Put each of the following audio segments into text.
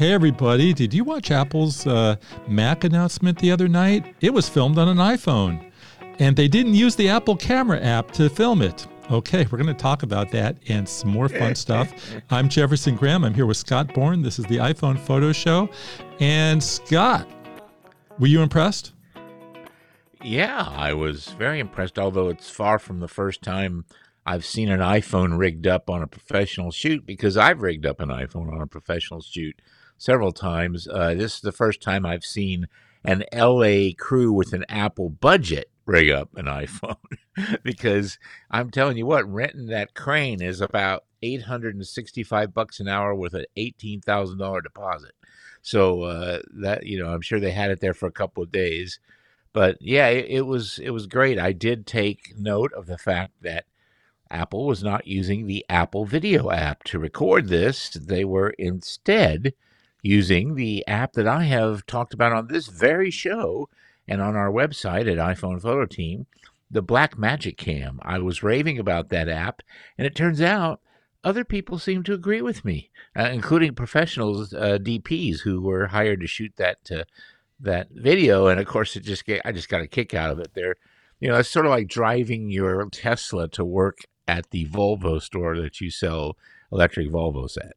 Hey, everybody, did you watch Apple's uh, Mac announcement the other night? It was filmed on an iPhone, and they didn't use the Apple Camera app to film it. Okay, we're going to talk about that and some more fun stuff. I'm Jefferson Graham. I'm here with Scott Bourne. This is the iPhone Photo Show. And Scott, were you impressed? Yeah, I was very impressed, although it's far from the first time I've seen an iPhone rigged up on a professional shoot because I've rigged up an iPhone on a professional shoot several times. Uh, this is the first time I've seen an LA crew with an Apple budget rig up an iPhone because I'm telling you what, renting that crane is about 865 bucks an hour with an $18,000 deposit. So uh, that you know, I'm sure they had it there for a couple of days. But yeah, it, it was it was great. I did take note of the fact that Apple was not using the Apple Video app to record this. They were instead using the app that I have talked about on this very show and on our website at iPhone Photo Team, the Blackmagic Cam. I was raving about that app, and it turns out other people seem to agree with me, uh, including professionals, uh, DPs who were hired to shoot that uh, that video. And of course, it just get, I just got a kick out of it. There, you know, it's sort of like driving your Tesla to work at the Volvo store that you sell electric Volvos at.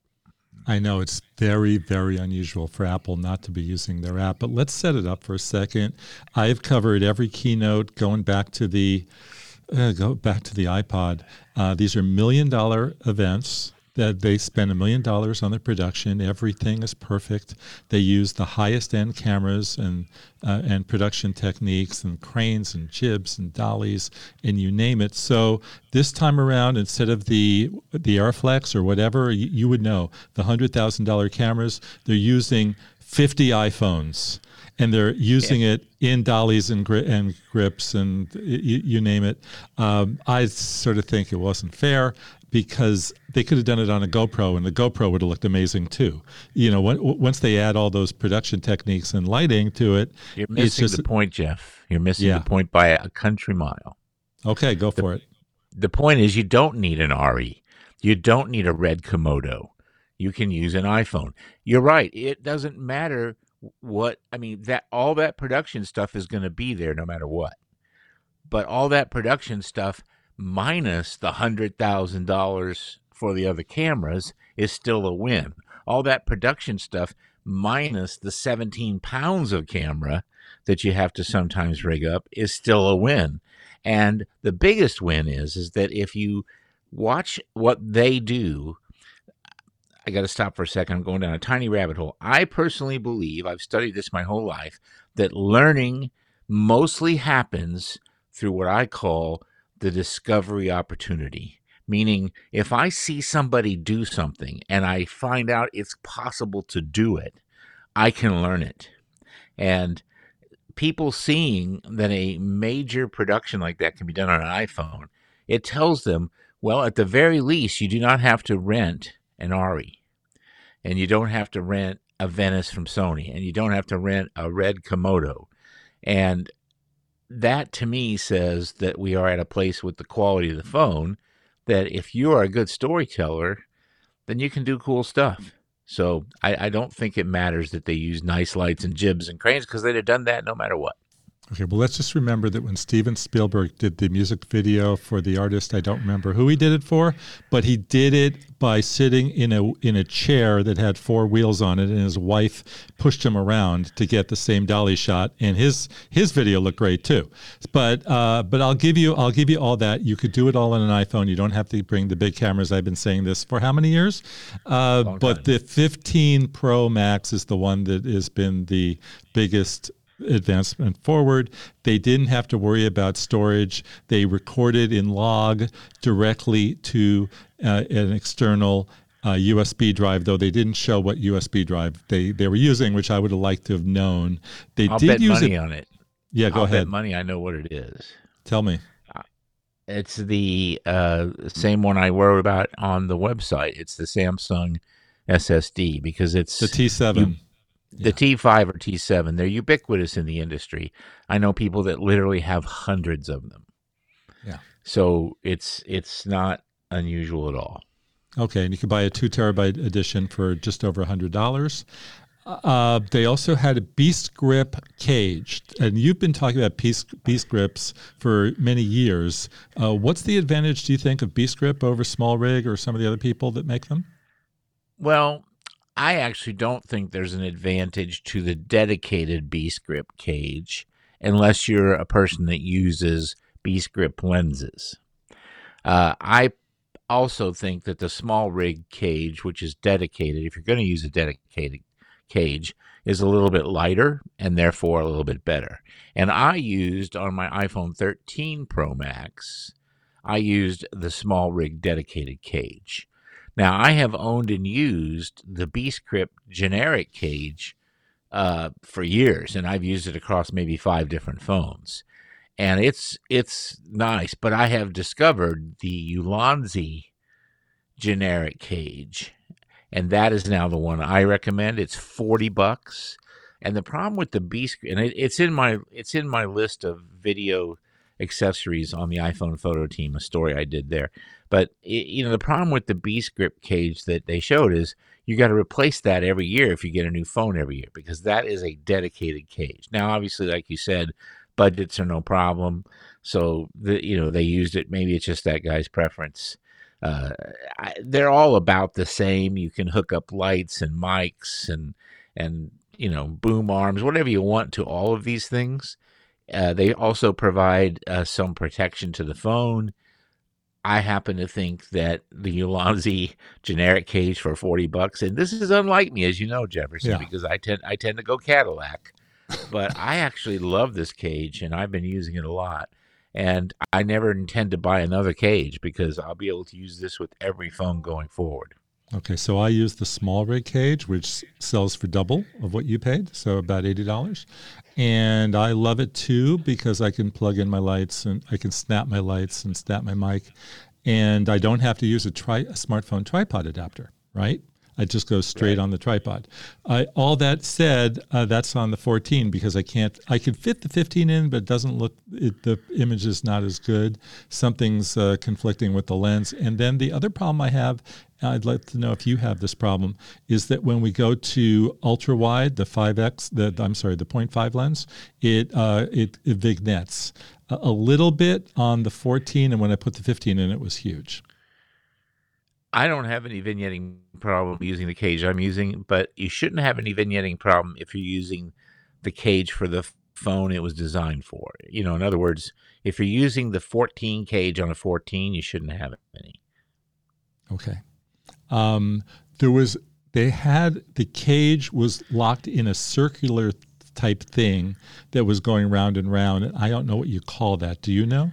I know it's very, very unusual for Apple not to be using their app, but let's set it up for a second. I've covered every keynote going back to the uh, go back to the iPod. Uh, these are million dollar events that they spend a million dollars on the production. Everything is perfect. They use the highest end cameras and uh, and production techniques and cranes and jibs and dollies and you name it. So this time around, instead of the the Arriflex or whatever, you, you would know the hundred thousand dollar cameras, they're using fifty iPhones and they're using yeah. it in dollies and, gri- and grips and you, you name it. Um, I sort of think it wasn't fair because they could have done it on a GoPro and the GoPro would have looked amazing too. You know, when, once they add all those production techniques and lighting to it, you're missing just, the point, Jeff. You're missing yeah. the point by a country mile. Okay, go the, for it. The point is, you don't need an Arri. You don't need a red Komodo. You can use an iPhone. You're right. It doesn't matter what I mean. That all that production stuff is going to be there no matter what. But all that production stuff minus the $100,000 for the other cameras is still a win. All that production stuff minus the 17 pounds of camera that you have to sometimes rig up is still a win. And the biggest win is is that if you watch what they do, I got to stop for a second. I'm going down a tiny rabbit hole. I personally believe, I've studied this my whole life, that learning mostly happens through what I call the discovery opportunity. Meaning, if I see somebody do something and I find out it's possible to do it, I can learn it. And people seeing that a major production like that can be done on an iPhone, it tells them, well, at the very least, you do not have to rent an Arri, and you don't have to rent a Venice from Sony, and you don't have to rent a Red Komodo. And that to me says that we are at a place with the quality of the phone that if you are a good storyteller, then you can do cool stuff. So I, I don't think it matters that they use nice lights and jibs and cranes because they'd have done that no matter what. Okay, well, let's just remember that when Steven Spielberg did the music video for the artist, I don't remember who he did it for, but he did it by sitting in a in a chair that had four wheels on it, and his wife pushed him around to get the same dolly shot, and his his video looked great too. But uh, but I'll give you I'll give you all that. You could do it all on an iPhone. You don't have to bring the big cameras. I've been saying this for how many years? Uh, but the 15 Pro Max is the one that has been the biggest advancement forward. They didn't have to worry about storage. They recorded in log directly to uh, an external uh, USB drive, though they didn't show what USB drive they, they were using, which I would have liked to have known. They I'll did bet use money it. on it. Yeah, go I'll ahead. Bet money. I know what it is. Tell me. Uh, it's the uh, same one I wrote about on the website. It's the Samsung SSD because it's the T7. You, the T5 or T7, they're ubiquitous in the industry. I know people that literally have hundreds of them. Yeah. So it's it's not unusual at all. Okay, and you can buy a two terabyte edition for just over a hundred dollars. Uh, they also had a Beast Grip cage, and you've been talking about Beast, Beast Grips for many years. Uh, what's the advantage, do you think, of Beast Grip over SmallRig or some of the other people that make them? Well, I actually don't think there's an advantage to the dedicated Beast Grip cage unless you're a person that uses Beast Grip lenses. Uh, I also think that the SmallRig cage, which is dedicated, if you're going to use a dedicated cage is a little bit lighter and therefore a little bit better. And I used on my iPhone 13 Pro Max, I used the SmallRig dedicated cage. Now, I have owned and used the Grip generic cage uh, for years, and I've used it across maybe five different phones. And it's it's nice, but I have discovered the Ulanzi generic cage and that is now the one I recommend. It's forty bucks. And the problem with the Beast Grip, and it, it's in my it's in my list of video accessories on the iPhone photo team, a story I did there. But it, you know, the problem with the Beast Grip cage that they showed is you got to replace that every year if you get a new phone every year because that is a dedicated cage. Now, obviously, like you said, budgets are no problem, so the you know they used it. Maybe it's just that guy's preference. Uh, I, they're all about the same. You can hook up lights and mics and and you know boom arms, whatever you want to all of these things. Uh, they also provide uh, some protection to the phone. I happen to think that the Ulanzi generic cage for forty bucks, and this is unlike me, as you know, Jefferson, yeah. because I tend I tend to go Cadillac, but I actually love this cage, and I've been using it a lot. And I never intend to buy another cage because I'll be able to use this with every phone going forward. Okay, so I use the SmallRig cage, which sells for double of what you paid, so about eighty dollars, and I love it too because I can plug in my lights and I can snap my lights and snap my mic, and I don't have to use a, tri- a smartphone tripod adapter, right? I just go straight right. on the tripod. Uh, all that said, uh, that's on the 14 because I can't. I can fit the 15 in, but it doesn't look. It, the image is not as good. Something's uh, conflicting with the lens. And then the other problem I have, I'd like to know if you have this problem, is that when we go to ultra wide, the 5x, the I'm sorry, the 0.5 lens, it uh, it, it vignettes a, a little bit on the 14, and when I put the 15 in, it was huge. I don't have any vignetting problem using the cage I'm using, but you shouldn't have any vignetting problem if you're using the cage for the phone it was designed for. You know, in other words, if you're using the 14 cage on a 14, you shouldn't have any. Okay. Um, there was they had the cage was locked in a circular type thing that was going round and round. And I don't know what you call that. Do you know?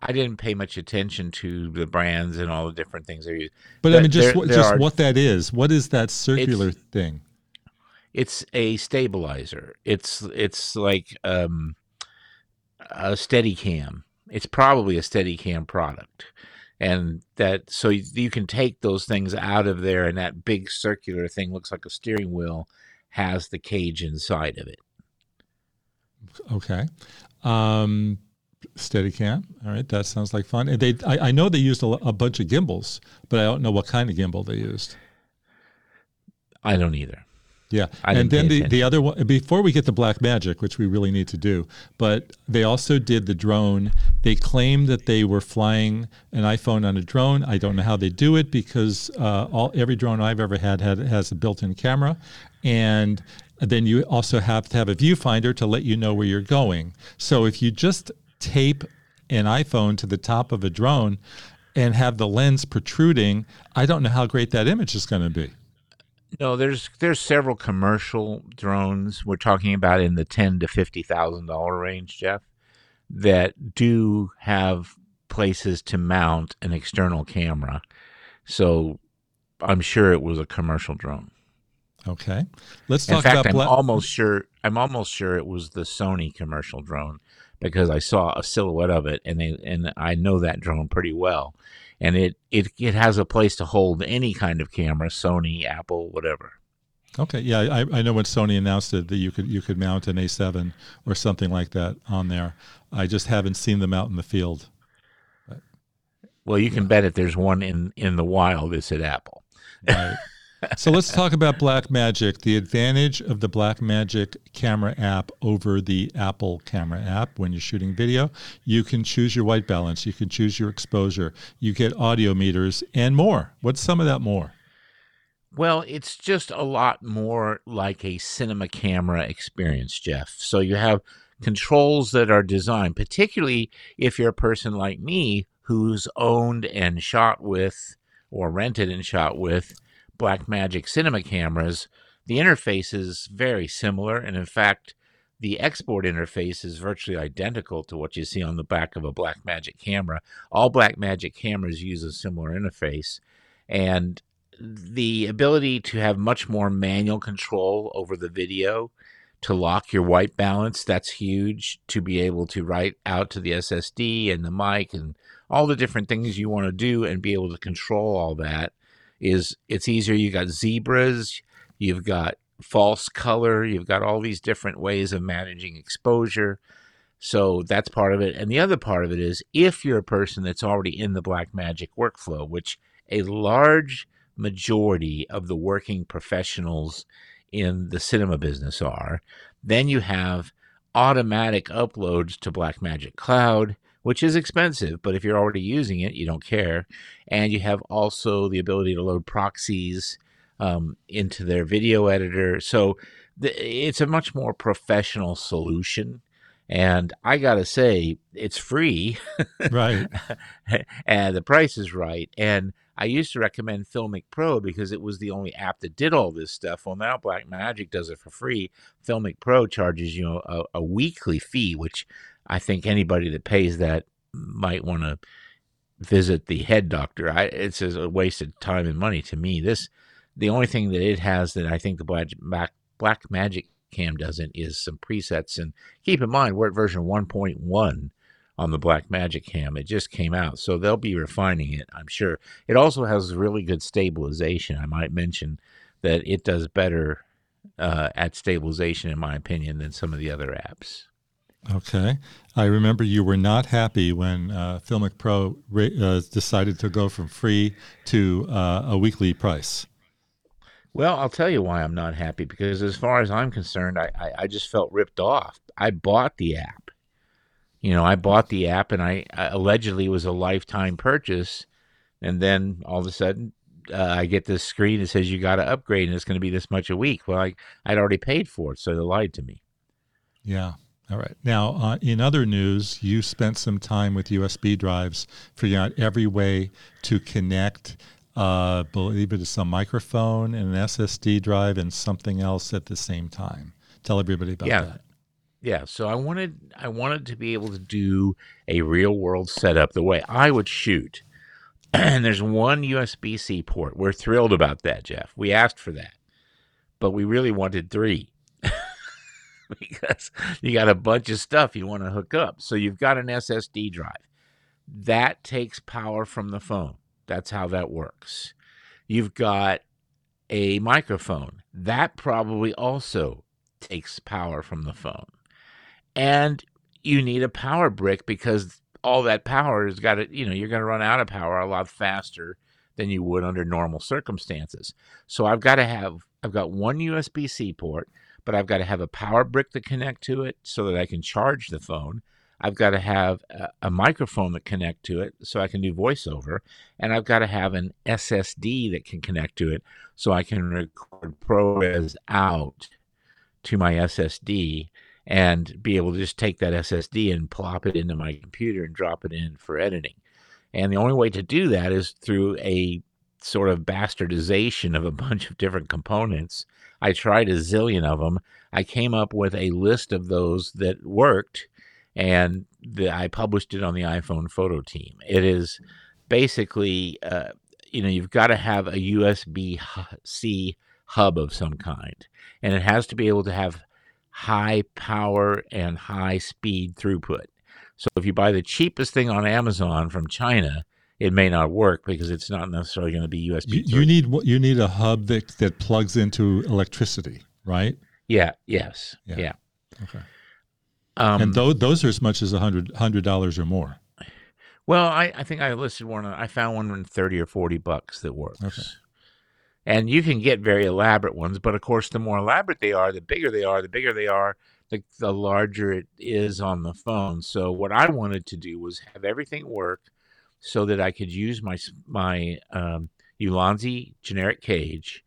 I didn't pay much attention to the brands and all the different things they use. But, but I mean, just there, there just are, what that is. What is that circular it's, thing? It's a stabilizer. It's it's like um, a Steadicam. It's probably a Steadicam product, and that so you, you can take those things out of there, and that big circular thing looks like a steering wheel has the cage inside of it. Okay. Um, Steadicam. All right, that sounds like fun. And they, I, I know they used a, a, bunch of gimbals, but I don't know what kind of gimbal they used. I don't either. Yeah, and then the, the other one before we get to Blackmagic, which we really need to do, but they also did the drone. They claimed that they were flying an iPhone on a drone. I don't know how they do it because uh, all every drone I've ever had, had has a built-in camera, and then you also have to have a viewfinder to let you know where you're going. So if you just tape an iPhone to the top of a drone and have the lens protruding, I don't know how great that image is going to be. No, there's there's several commercial drones we're talking about in the ten to fifty thousand dollar range, Jeff, that do have places to mount an external camera. So I'm sure it was a commercial drone. Okay, let's talk in fact, about. I'm almost sure. I'm almost sure it was the Sony commercial drone because I saw a silhouette of it, and they and I know that drone pretty well, and it it it has a place to hold any kind of camera, Sony, Apple, whatever. Okay, yeah, I, I know when Sony announced it that you could you could mount an A7 or something like that on there. I just haven't seen them out in the field. Well, you can Yeah. bet if there's one in in the wild, it's at Apple. Right. so let's talk about Blackmagic. The advantage of the Blackmagic camera app over the Apple camera app when you're shooting video, you can choose your white balance, you can choose your exposure, you get audio meters and more. What's some of that more? Well, it's just a lot more like a cinema camera experience, Jeff. So you have controls that are designed, particularly if you're a person like me who's owned and shot with or rented and shot with Blackmagic cinema cameras. The interface is very similar, and in fact, the export interface is virtually identical to what you see on the back of a Blackmagic camera. All Blackmagic cameras use a similar interface, and the ability to have much more manual control over the video to lock your white balance that's huge to be able to write out to the ssd and the mic and all the different things you want to do and be able to control all that is it's easier. You got zebras you've got false color you've got all these different ways of managing exposure. So that's part of it. And the other part of it is if you're a person that's already in the Blackmagic workflow which a large majority of the working professionals in the cinema business are. Then you have automatic uploads to Blackmagic Cloud, which is expensive, but if you're already using it, you don't care. And you have also the ability to load proxies um, into their video editor. So the, it's a much more professional solution. And I got to say, it's free Right. and the price is right. And I used to recommend Filmic Pro because it was the only app that did all this stuff. Well, now Blackmagic does it for free. Filmic Pro charges you a, a weekly fee, which I think anybody that pays that might want to visit the head doctor. I, it's a waste of time and money to me. This, the only thing that it has that I think the Black, Black, Blackmagic Cam doesn't is some presets. And keep in mind, we're at version 1.1 on the Blackmagic Cam. It just came out, so they'll be refining it, I'm sure. It also has really good stabilization. I might mention that it does better uh, at stabilization, in my opinion, than some of the other apps. Okay. I remember you were not happy when uh, Filmic Pro uh, decided to go from free to uh, a weekly price. Well, I'll tell you why I'm not happy because, as far as I'm concerned, I, I, I just felt ripped off. I bought the app. You know, I bought the app and I, I allegedly was a lifetime purchase. And then all of a sudden, uh, I get this screen that says you got to upgrade and it's going to be this much a week. Well, I, I'd already paid for it, so they lied to me. Yeah. All right. Now, uh, in other news, you spent some time with USB drives, figuring out every way to connect, uh, believe it is some microphone and an SSD drive and something else at the same time. Tell everybody about Yeah. that. Yeah, so I wanted I wanted to be able to do a real world setup the way I would shoot. and there's one USB-C port. We're thrilled about that, Jeff. We asked for that. But we really wanted 3. because you got a bunch of stuff you want to hook up. So you've got an SSD drive. That takes power from the phone. That's how that works. You've got a microphone. That probably also takes power from the phone. And you need a power brick because all that power has got to, you know, you're going to run out of power a lot faster than you would under normal circumstances. So I've got to have, I've got one USB C port, but I've got to have a power brick to connect to it so that I can charge the phone. I've got to have a, a microphone that connect to it so I can do voiceover, and I've got to have an SSD that can connect to it so I can record ProRes out to my SSD and be able to just take that SSD and plop it into my computer and drop it in for editing. And the only way to do that is through a sort of bastardization of a bunch of different components. I tried a zillion of them. I came up with a list of those that worked, and the, I published it on the iPhone photo team. It is basically, uh, you know, you've got to have a USB C hub of some kind, and it has to be able to have high power and high speed throughput. So if you buy the cheapest thing on Amazon from China, it may not work because it's not necessarily going to be USB. You, you need you need a hub that that plugs into electricity, right? yeah, yes, Yeah. yeah. Okay. Um, and those those are as much as a hundred hundred dollars or more. Well, I, I think I listed one. I found one in thirty or forty bucks that works. Okay. And you can get very elaborate ones, but of course, the more elaborate they are, the bigger they are. The bigger they are, the, the larger it is on the phone. So what I wanted to do was have everything work so that I could use my my um, Ulanzi generic cage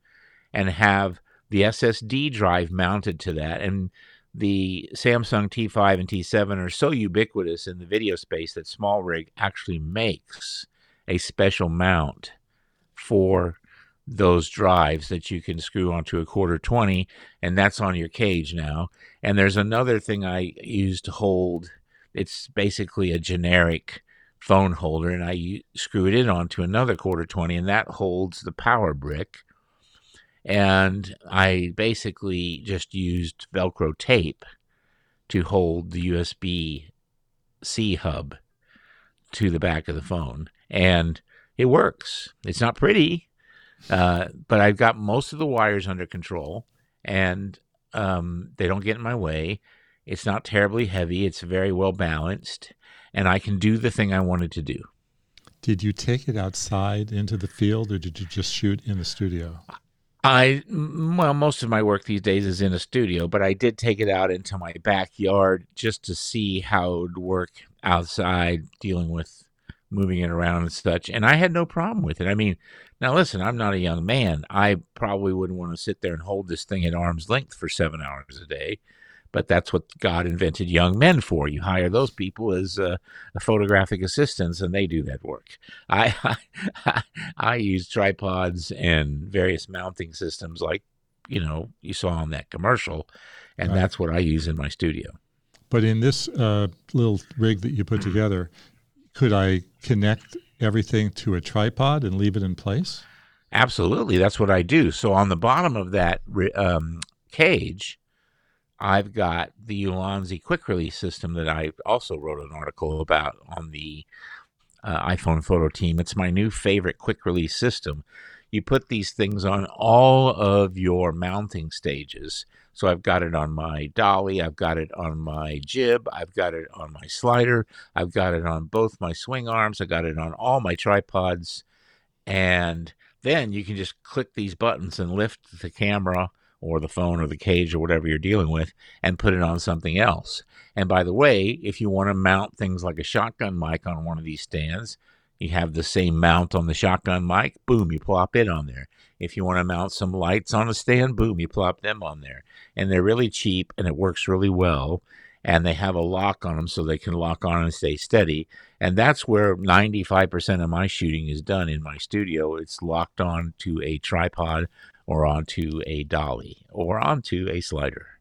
and have the SSD drive mounted to that. And the Samsung T5 and T7 are so ubiquitous in the video space that SmallRig actually makes a special mount for those drives that you can screw onto a quarter 20 and that's on your cage now and there's another thing i use to hold it's basically a generic phone holder and i screw it in onto another quarter 20 and that holds the power brick and I basically just used Velcro tape to hold the USB C hub to the back of the phone, and it works. It's not pretty, uh, but I've got most of the wires under control, and um, they don't get in my way. It's not terribly heavy. It's very well balanced, and I can do the thing I wanted to do. Did you take it outside into the field, or did you just shoot in the studio? I well, most of my work these days is in a studio, but I did take it out into my backyard just to see how it would work outside, dealing with moving it around and such. And I had no problem with it. I mean, now listen, I'm not a young man. I probably wouldn't want to sit there and hold this thing at arm's length for seven hours a day but that's what God invented young men for. You hire those people as uh, photographic assistants, and they do that work. I, I, I use tripods and various mounting systems, like you know you saw on that commercial, and right. that's what I use in my studio. But in this uh, little rig that you put together, could I connect everything to a tripod and leave it in place? Absolutely, that's what I do. So on the bottom of that um, cage I've got the Ulanzi quick release system that I also wrote an article about on the uh, iPhone photo team. It's my new favorite quick release system. You put these things on all of your mounting stages. So I've got it on my dolly, I've got it on my jib, I've got it on my slider, I've got it on both my swing arms, I've got it on all my tripods. And then you can just click these buttons and lift the camera or the phone or the cage or whatever you're dealing with and put it on something else. And by the way, if you want to mount things like a shotgun mic on one of these stands, you have the same mount on the shotgun mic, boom, you plop it on there. If you want to mount some lights on a stand, boom, you plop them on there. And they're really cheap and it works really well. And they have a lock on them so they can lock on and stay steady. And that's where 95% of my shooting is done in my studio. It's locked on to a tripod or onto a dolly or onto a slider.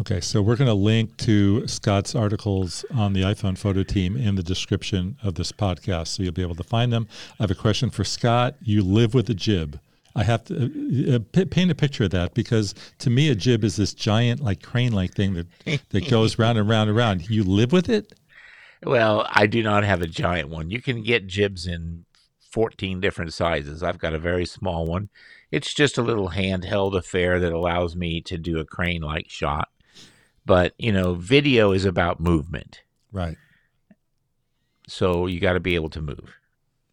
Okay, so we're going to link to Scott's articles on the iPhone photo team in the description of this podcast, so you'll be able to find them. I have a question for Scott. You live with a jib. I have to uh, uh p- paint a picture of that because to me, a jib is this giant, like crane-like thing that that goes round and round and round. You live with it? Well, I do not have a giant one. You can get jibs in 14 different sizes. I've got a very small one it's just a little handheld affair that allows me to do a crane like shot. But, you know, video is about movement. Right. So you got to be able to move.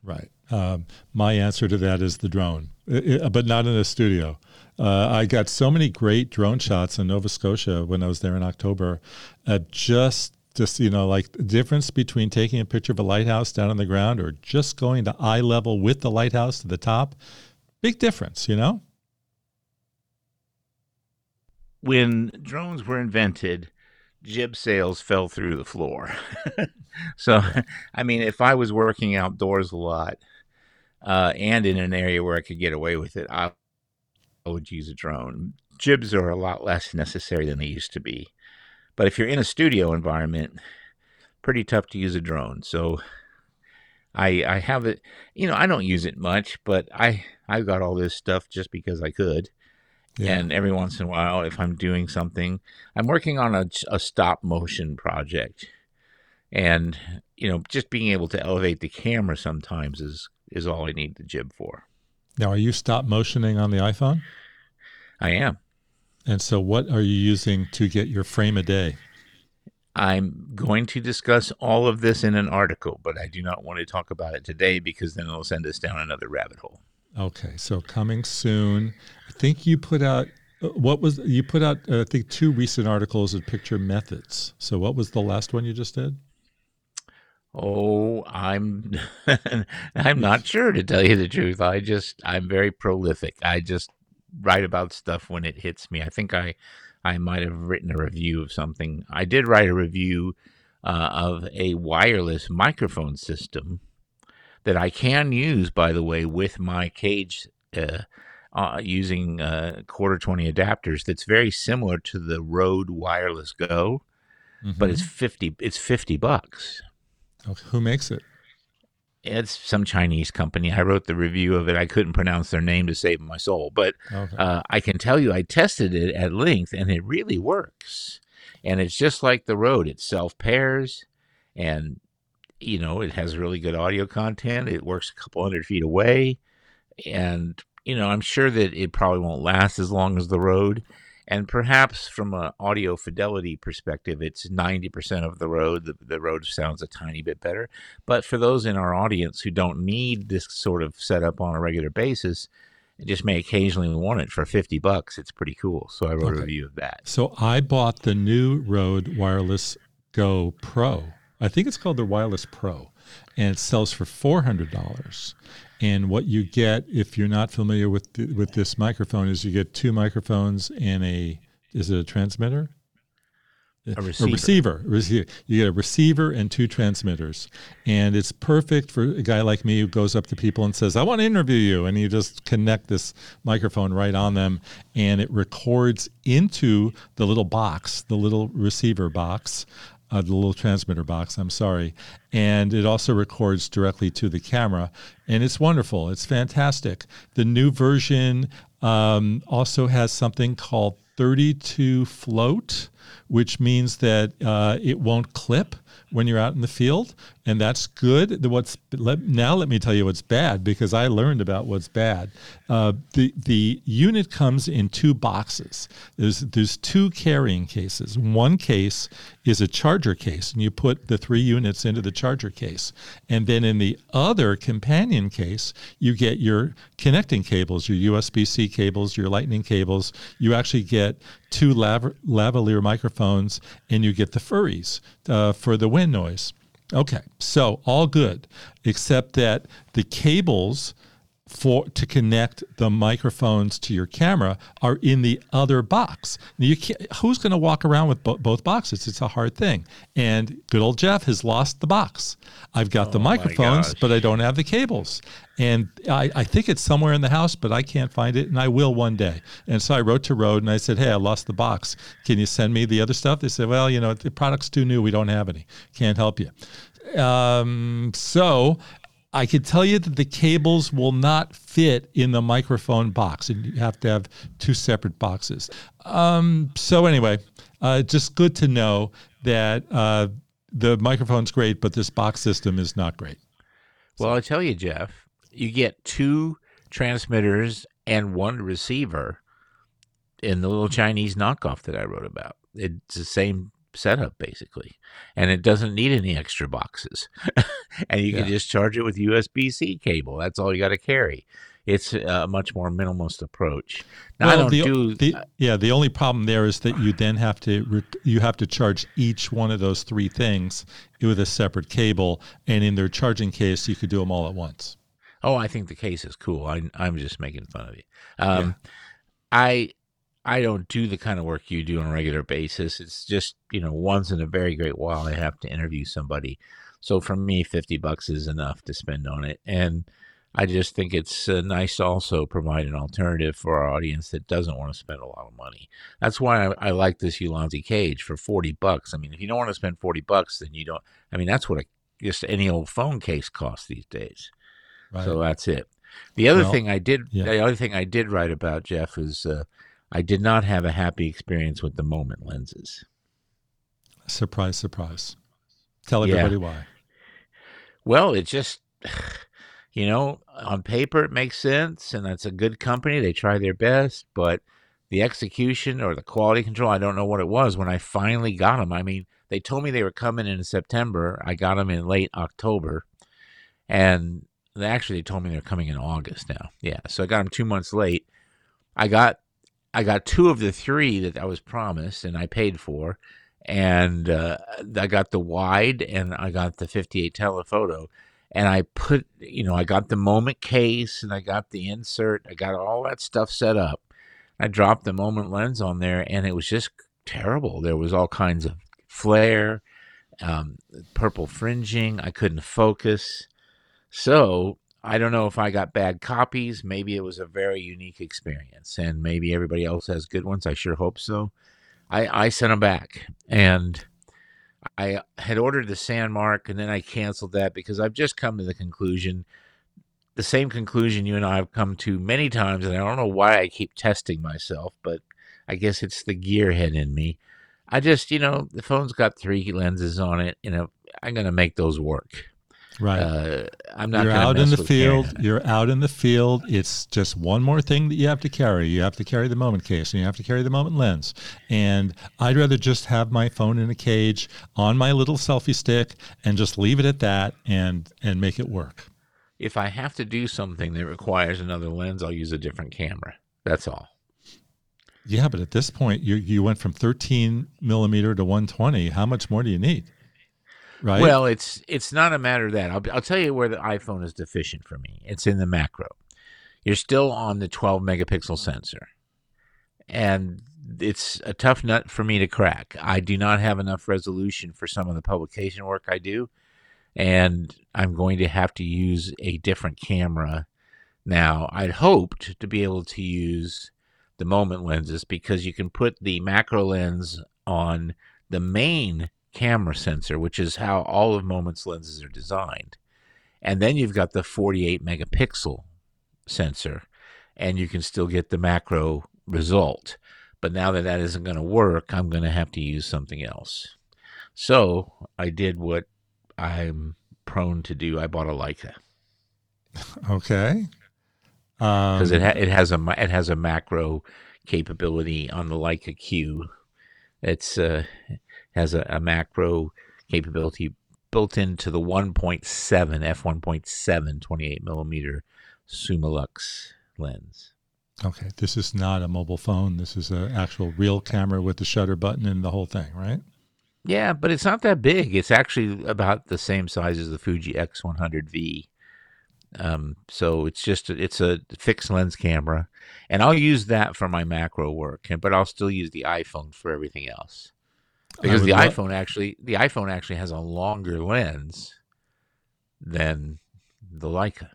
Right. Um, my answer to that is the drone, it, but not in a studio. Uh, I got so many great drone shots in Nova Scotia when I was there in October. Uh, just, just you know, like the difference between taking a picture of a lighthouse down on the ground or just going to eye level with the lighthouse to the top Big difference, you know? When drones were invented, jib sales fell through the floor. so, I mean, if I was working outdoors a lot uh, and in an area where I could get away with it, I, would use a drone. Jibs are a lot less necessary than they used to be. But if you're in a studio environment, pretty tough to use a drone. So I I have it, you know, I don't use it much, but I I've got all this stuff just because I could. Yeah. And every once in a while, if I'm doing something, I'm working on a, a stop motion project, and you know, just being able to elevate the camera sometimes is is all I need the jib for. Now, are you stop motioning on the iPhone? I am. And so, what are you using to get your frame a day? I'm going to discuss all of this in an article, but I do not want to talk about it today because then it'll send us down another rabbit hole. Okay, so coming soon. I think you put out uh, what was you put out? Uh, I think two recent articles of picture methods. So what was the last one you just did? Oh, I'm I'm not sure to tell you the truth. I just I'm very prolific. I just write about stuff when it hits me. I think I I might have written a review of something. I did write a review uh, of a wireless microphone system that I can use, by the way, with my cage uh, uh, using uh, quarter 20 adapters. That's very similar to the Rode Wireless Go, mm-hmm. but it's mm-hmm. 50. It's 50 bucks. Okay. Who makes it? It's some Chinese company. I wrote the review of it. I couldn't pronounce their name to save my soul, but okay. uh, I can tell you I tested it at length and it really works. And it's just like the Rode. It self pairs and, you know, it has really good audio content. It works a couple hundred feet away. And, you know, I'm sure that it probably won't last as long as the Rode. and perhaps from an audio fidelity perspective, it's 90% of the Rode. The, the Rode sounds a tiny bit better. But for those in our audience who don't need this sort of setup on a regular basis, and just may occasionally want it for 50 bucks, it's pretty cool. So I wrote okay. a review of that. So I bought the new Rode Wireless Go Pro. I think it's called the Wireless Pro, and it sells for $400. And what you get, if you're not familiar with the, with this microphone, is you get two microphones and a is it a transmitter? A receiver. a receiver. receiver. You get a receiver and two transmitters, and it's perfect for a guy like me who goes up to people and says, "I want to interview you," and you just connect this microphone right on them, and it records into the little box, the little receiver box, uh, the little transmitter box, I'm sorry. And it also records directly to the camera. And it's wonderful. It's fantastic. The new version um, also has something called 32 float, which means that uh, it won't clip when you're out in the field, and that's good. What's let, now? Let me tell you what's bad because I learned about what's bad. Uh, the the unit comes in two boxes. There's there's two carrying cases. One case is a charger case, and you put the three units into the charger case, and then in the other companion case, you get your connecting cables, your USB-C cables, your Lightning cables. You actually get two lav- lavalier microphones, and you get the furries uh, for the wind noise. Okay, so all good, except that the cables for to connect the microphones to your camera are in the other box. You who's going to walk around with bo- both boxes? It's a hard thing. And good old Jeff has lost the box. I've got oh the microphones, but I don't have the cables. And I, I, think it's somewhere in the house, but I can't find it, and I will one day. And so I wrote to Rode and I said, "Hey, I lost the box. Can you send me the other stuff?" They said, "Well, you know, the product's too new. We don't have any. Can't help you." Um, so I could tell you that the cables will not fit in the microphone box, and you have to have two separate boxes. Um, so anyway, uh, just good to know that uh, the microphone's great, but this box system is not great. Well, I'll tell you, Jeff, you get two transmitters and one receiver in the little Chinese knockoff that I wrote about. It's the same setup basically, and it doesn't need any extra boxes. and you yeah. can just charge it with USB C cable. That's all you got to carry. It's a much more minimalist approach. Now, well, I don't the, do. The, yeah, the only problem there is that you then have to you have to charge each one of those three things with a separate cable, and in their charging case, you could do them all at once. Oh, I think the case is cool. I, am just making fun of you. Um, yeah. I I don't do the kind of work you do on a regular basis. It's just, you know, once in a very great while I have to interview somebody. So for me, 50 bucks is enough to spend on it. And I just think it's uh, nice to also provide an alternative for our audience that doesn't want to spend a lot of money. That's why I, I like this Ulanzi cage for 40 bucks. I mean, if you don't want to spend 40 bucks, then you don't, I mean, that's what a, just any old phone case costs these days. Right. So that's it. The other well, thing I did, yeah. the other thing I did write about Jeff is, uh, I did not have a happy experience with the moment lenses. Surprise, surprise. Tell everybody yeah. why. Well, it just, you know, on paper it makes sense and it's a good company. They try their best, but the execution or the quality control, I don't know what it was when I finally got them. I mean, They told me they were coming in September. I got them in late October, and they actually they told me they're coming in August now. Yeah, so I got them two months late. I got I got two of the three that I was promised, and I paid for, and uh, I got the wide and I got the 58 telephoto, and I put you know I got the moment case and I got the insert, I got all that stuff set up. I dropped the moment lens on there, and it was just terrible. There was all kinds of flare, um, purple fringing. I couldn't focus. So I don't know if I got bad copies. Maybe it was a very unique experience, and maybe everybody else has good ones. I sure hope so. I, I sent them back, and I had ordered the Sandmarc, and then I canceled that because I've just come to the conclusion, the same conclusion you and I have come to many times, and I don't know why I keep testing myself, but I guess it's the gearhead in me. I just, you know, the phone's got three lenses on it. You know, I'm going to make those work. Right. Uh, I'm not you're out in the field. You're out in the field. It's just one more thing that you have to carry. You have to carry the moment case and you have to carry the moment lens. And I'd rather just have my phone in a cage on my little selfie stick and just leave it at that and and make it work. If I have to do something that requires another lens, I'll use a different camera. That's all. Yeah, but at this point, you you went from 13 millimeter to 120. How much more do you need? Right. Well, it's it's not a matter of that. I'll, I'll tell you where the iPhone is deficient for me. It's in the macro. You're still on the 12 megapixel sensor, and it's a tough nut for me to crack. I do not have enough resolution for some of the publication work I do, and I'm going to have to use a different camera. Now, I'd hoped to be able to use the moment lenses because you can put the macro lens on the main camera sensor, which is how all of Moment's lenses are designed. And then you've got the 48 megapixel sensor, and you can still get the macro result. But now that that isn't going to work, I'm going to have to use something else. So I did what I'm prone to do. I bought a Leica okay. because Um, it ha- it has a it has a macro capability on the Leica Q. It's uh, has a, a macro capability built into the 1.7 f 1.7 28 millimeter Summilux lens. okay. This is not a mobile phone. This is an actual real camera with the shutter button and the whole thing, right? Yeah, but it's not that big. It's actually about the same size as the Fuji X100V. Um, so it's just a, it's a fixed lens camera, and I'll use that for my macro work. and- But I'll still use the iPhone for everything else because the iPhone actually the iPhone actually has a longer lens than the Leica.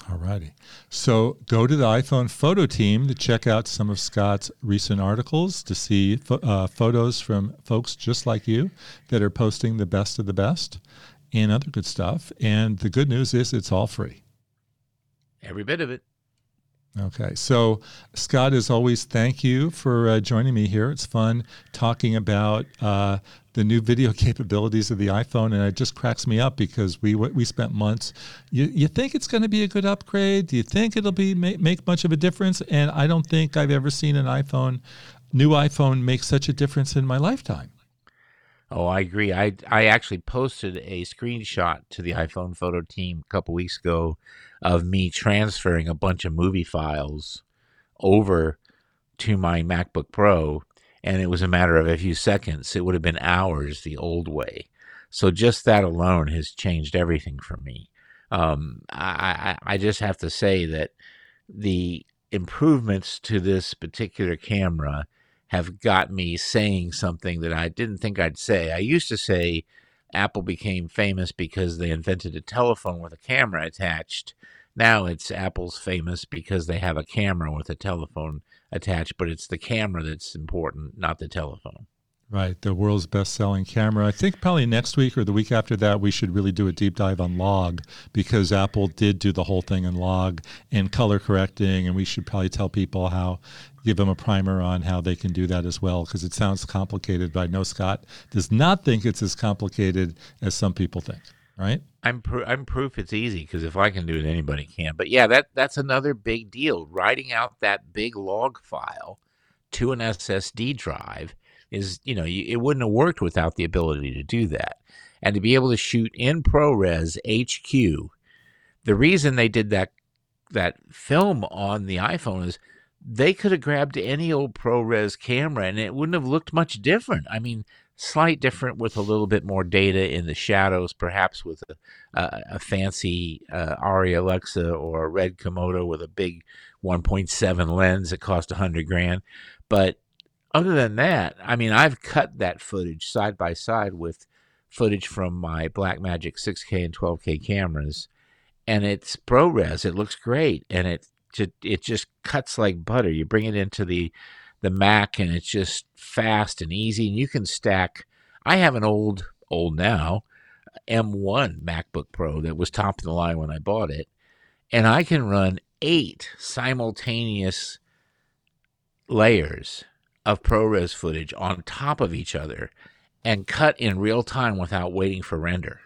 Alrighty. So go to the iPhone photo team to check out some of Scott's recent articles to see uh, photos from folks just like you that are posting the best of the best and other good stuff. And the good news is it's all free. Every bit of it. Okay. So, Scott, as always, thank you for uh, joining me here. It's fun talking about uh, the new video capabilities of the iPhone, and it just cracks me up because we we spent months. You, you think it's going to be a good upgrade? Do you think it'll be make, make much of a difference? And I don't think I've ever seen an iPhone, new iPhone, make such a difference in my lifetime. Oh, I agree. I I actually posted a screenshot to the iPhone photo team a couple weeks ago of me transferring a bunch of movie files over to my MacBook Pro, and it was a matter of a few seconds. It would have been hours the old way. So just that alone has changed everything for me. Um, I, I I just have to say that the improvements to this particular camera have got me saying something that I didn't think I'd say. I used to say Apple became famous because they invented a telephone with a camera attached. Now it's Apple's famous because they have a camera with a telephone attached, but it's the camera that's important, not the telephone. Right, the world's best-selling camera. I think probably next week or the week after that, we should really do a deep dive on log because Apple did do the whole thing in log and color correcting, and we should probably tell people how, give them a primer on how they can do that as well because it sounds complicated. But I know Scott does not think it's as complicated as some people think. Right? I'm pr- I'm proof it's easy because if I can do it, anybody can. But yeah, that that's another big deal. Writing out that big log file to an SSD drive is you know it wouldn't have worked without the ability to do that and to be able to shoot in ProRes HQ. The reason they did that that film on the iPhone is they could have grabbed any old ProRes camera and it wouldn't have looked much different. I mean, slight different with a little bit more data in the shadows, perhaps with a, a, a fancy uh, Arri Alexa or a Red Komodo with a big 1.7 lens that cost 100 grand. But other than that, I mean, I've cut that footage side by side with footage from my Blackmagic 6K and 12K cameras, and it's ProRes. It looks great, and it it just cuts like butter. You bring it into the the Mac, and it's just fast and easy, and you can stack. I have an old old now M1 MacBook Pro that was top of the line when I bought it, and I can run eight simultaneous layers of ProRes footage on top of each other and cut in real time without waiting for render.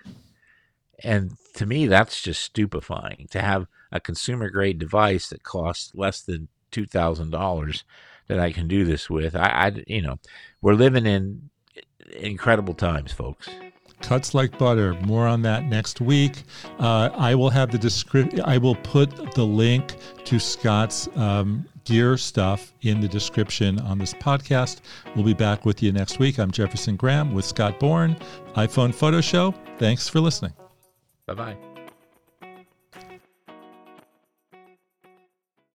And to me, that's just stupefying to have a consumer grade device that costs less than two thousand dollars that I can do this with. I, I, you know, we're living in incredible times, folks. Cuts like butter. More on that next week. Uh, I will have the description. I will put the link to Scott's um, gear stuff in the description on this podcast. We'll be back with you next week. I'm Jefferson Graham with Scott Bourne, iPhone Photo Show. Thanks for listening. Bye bye.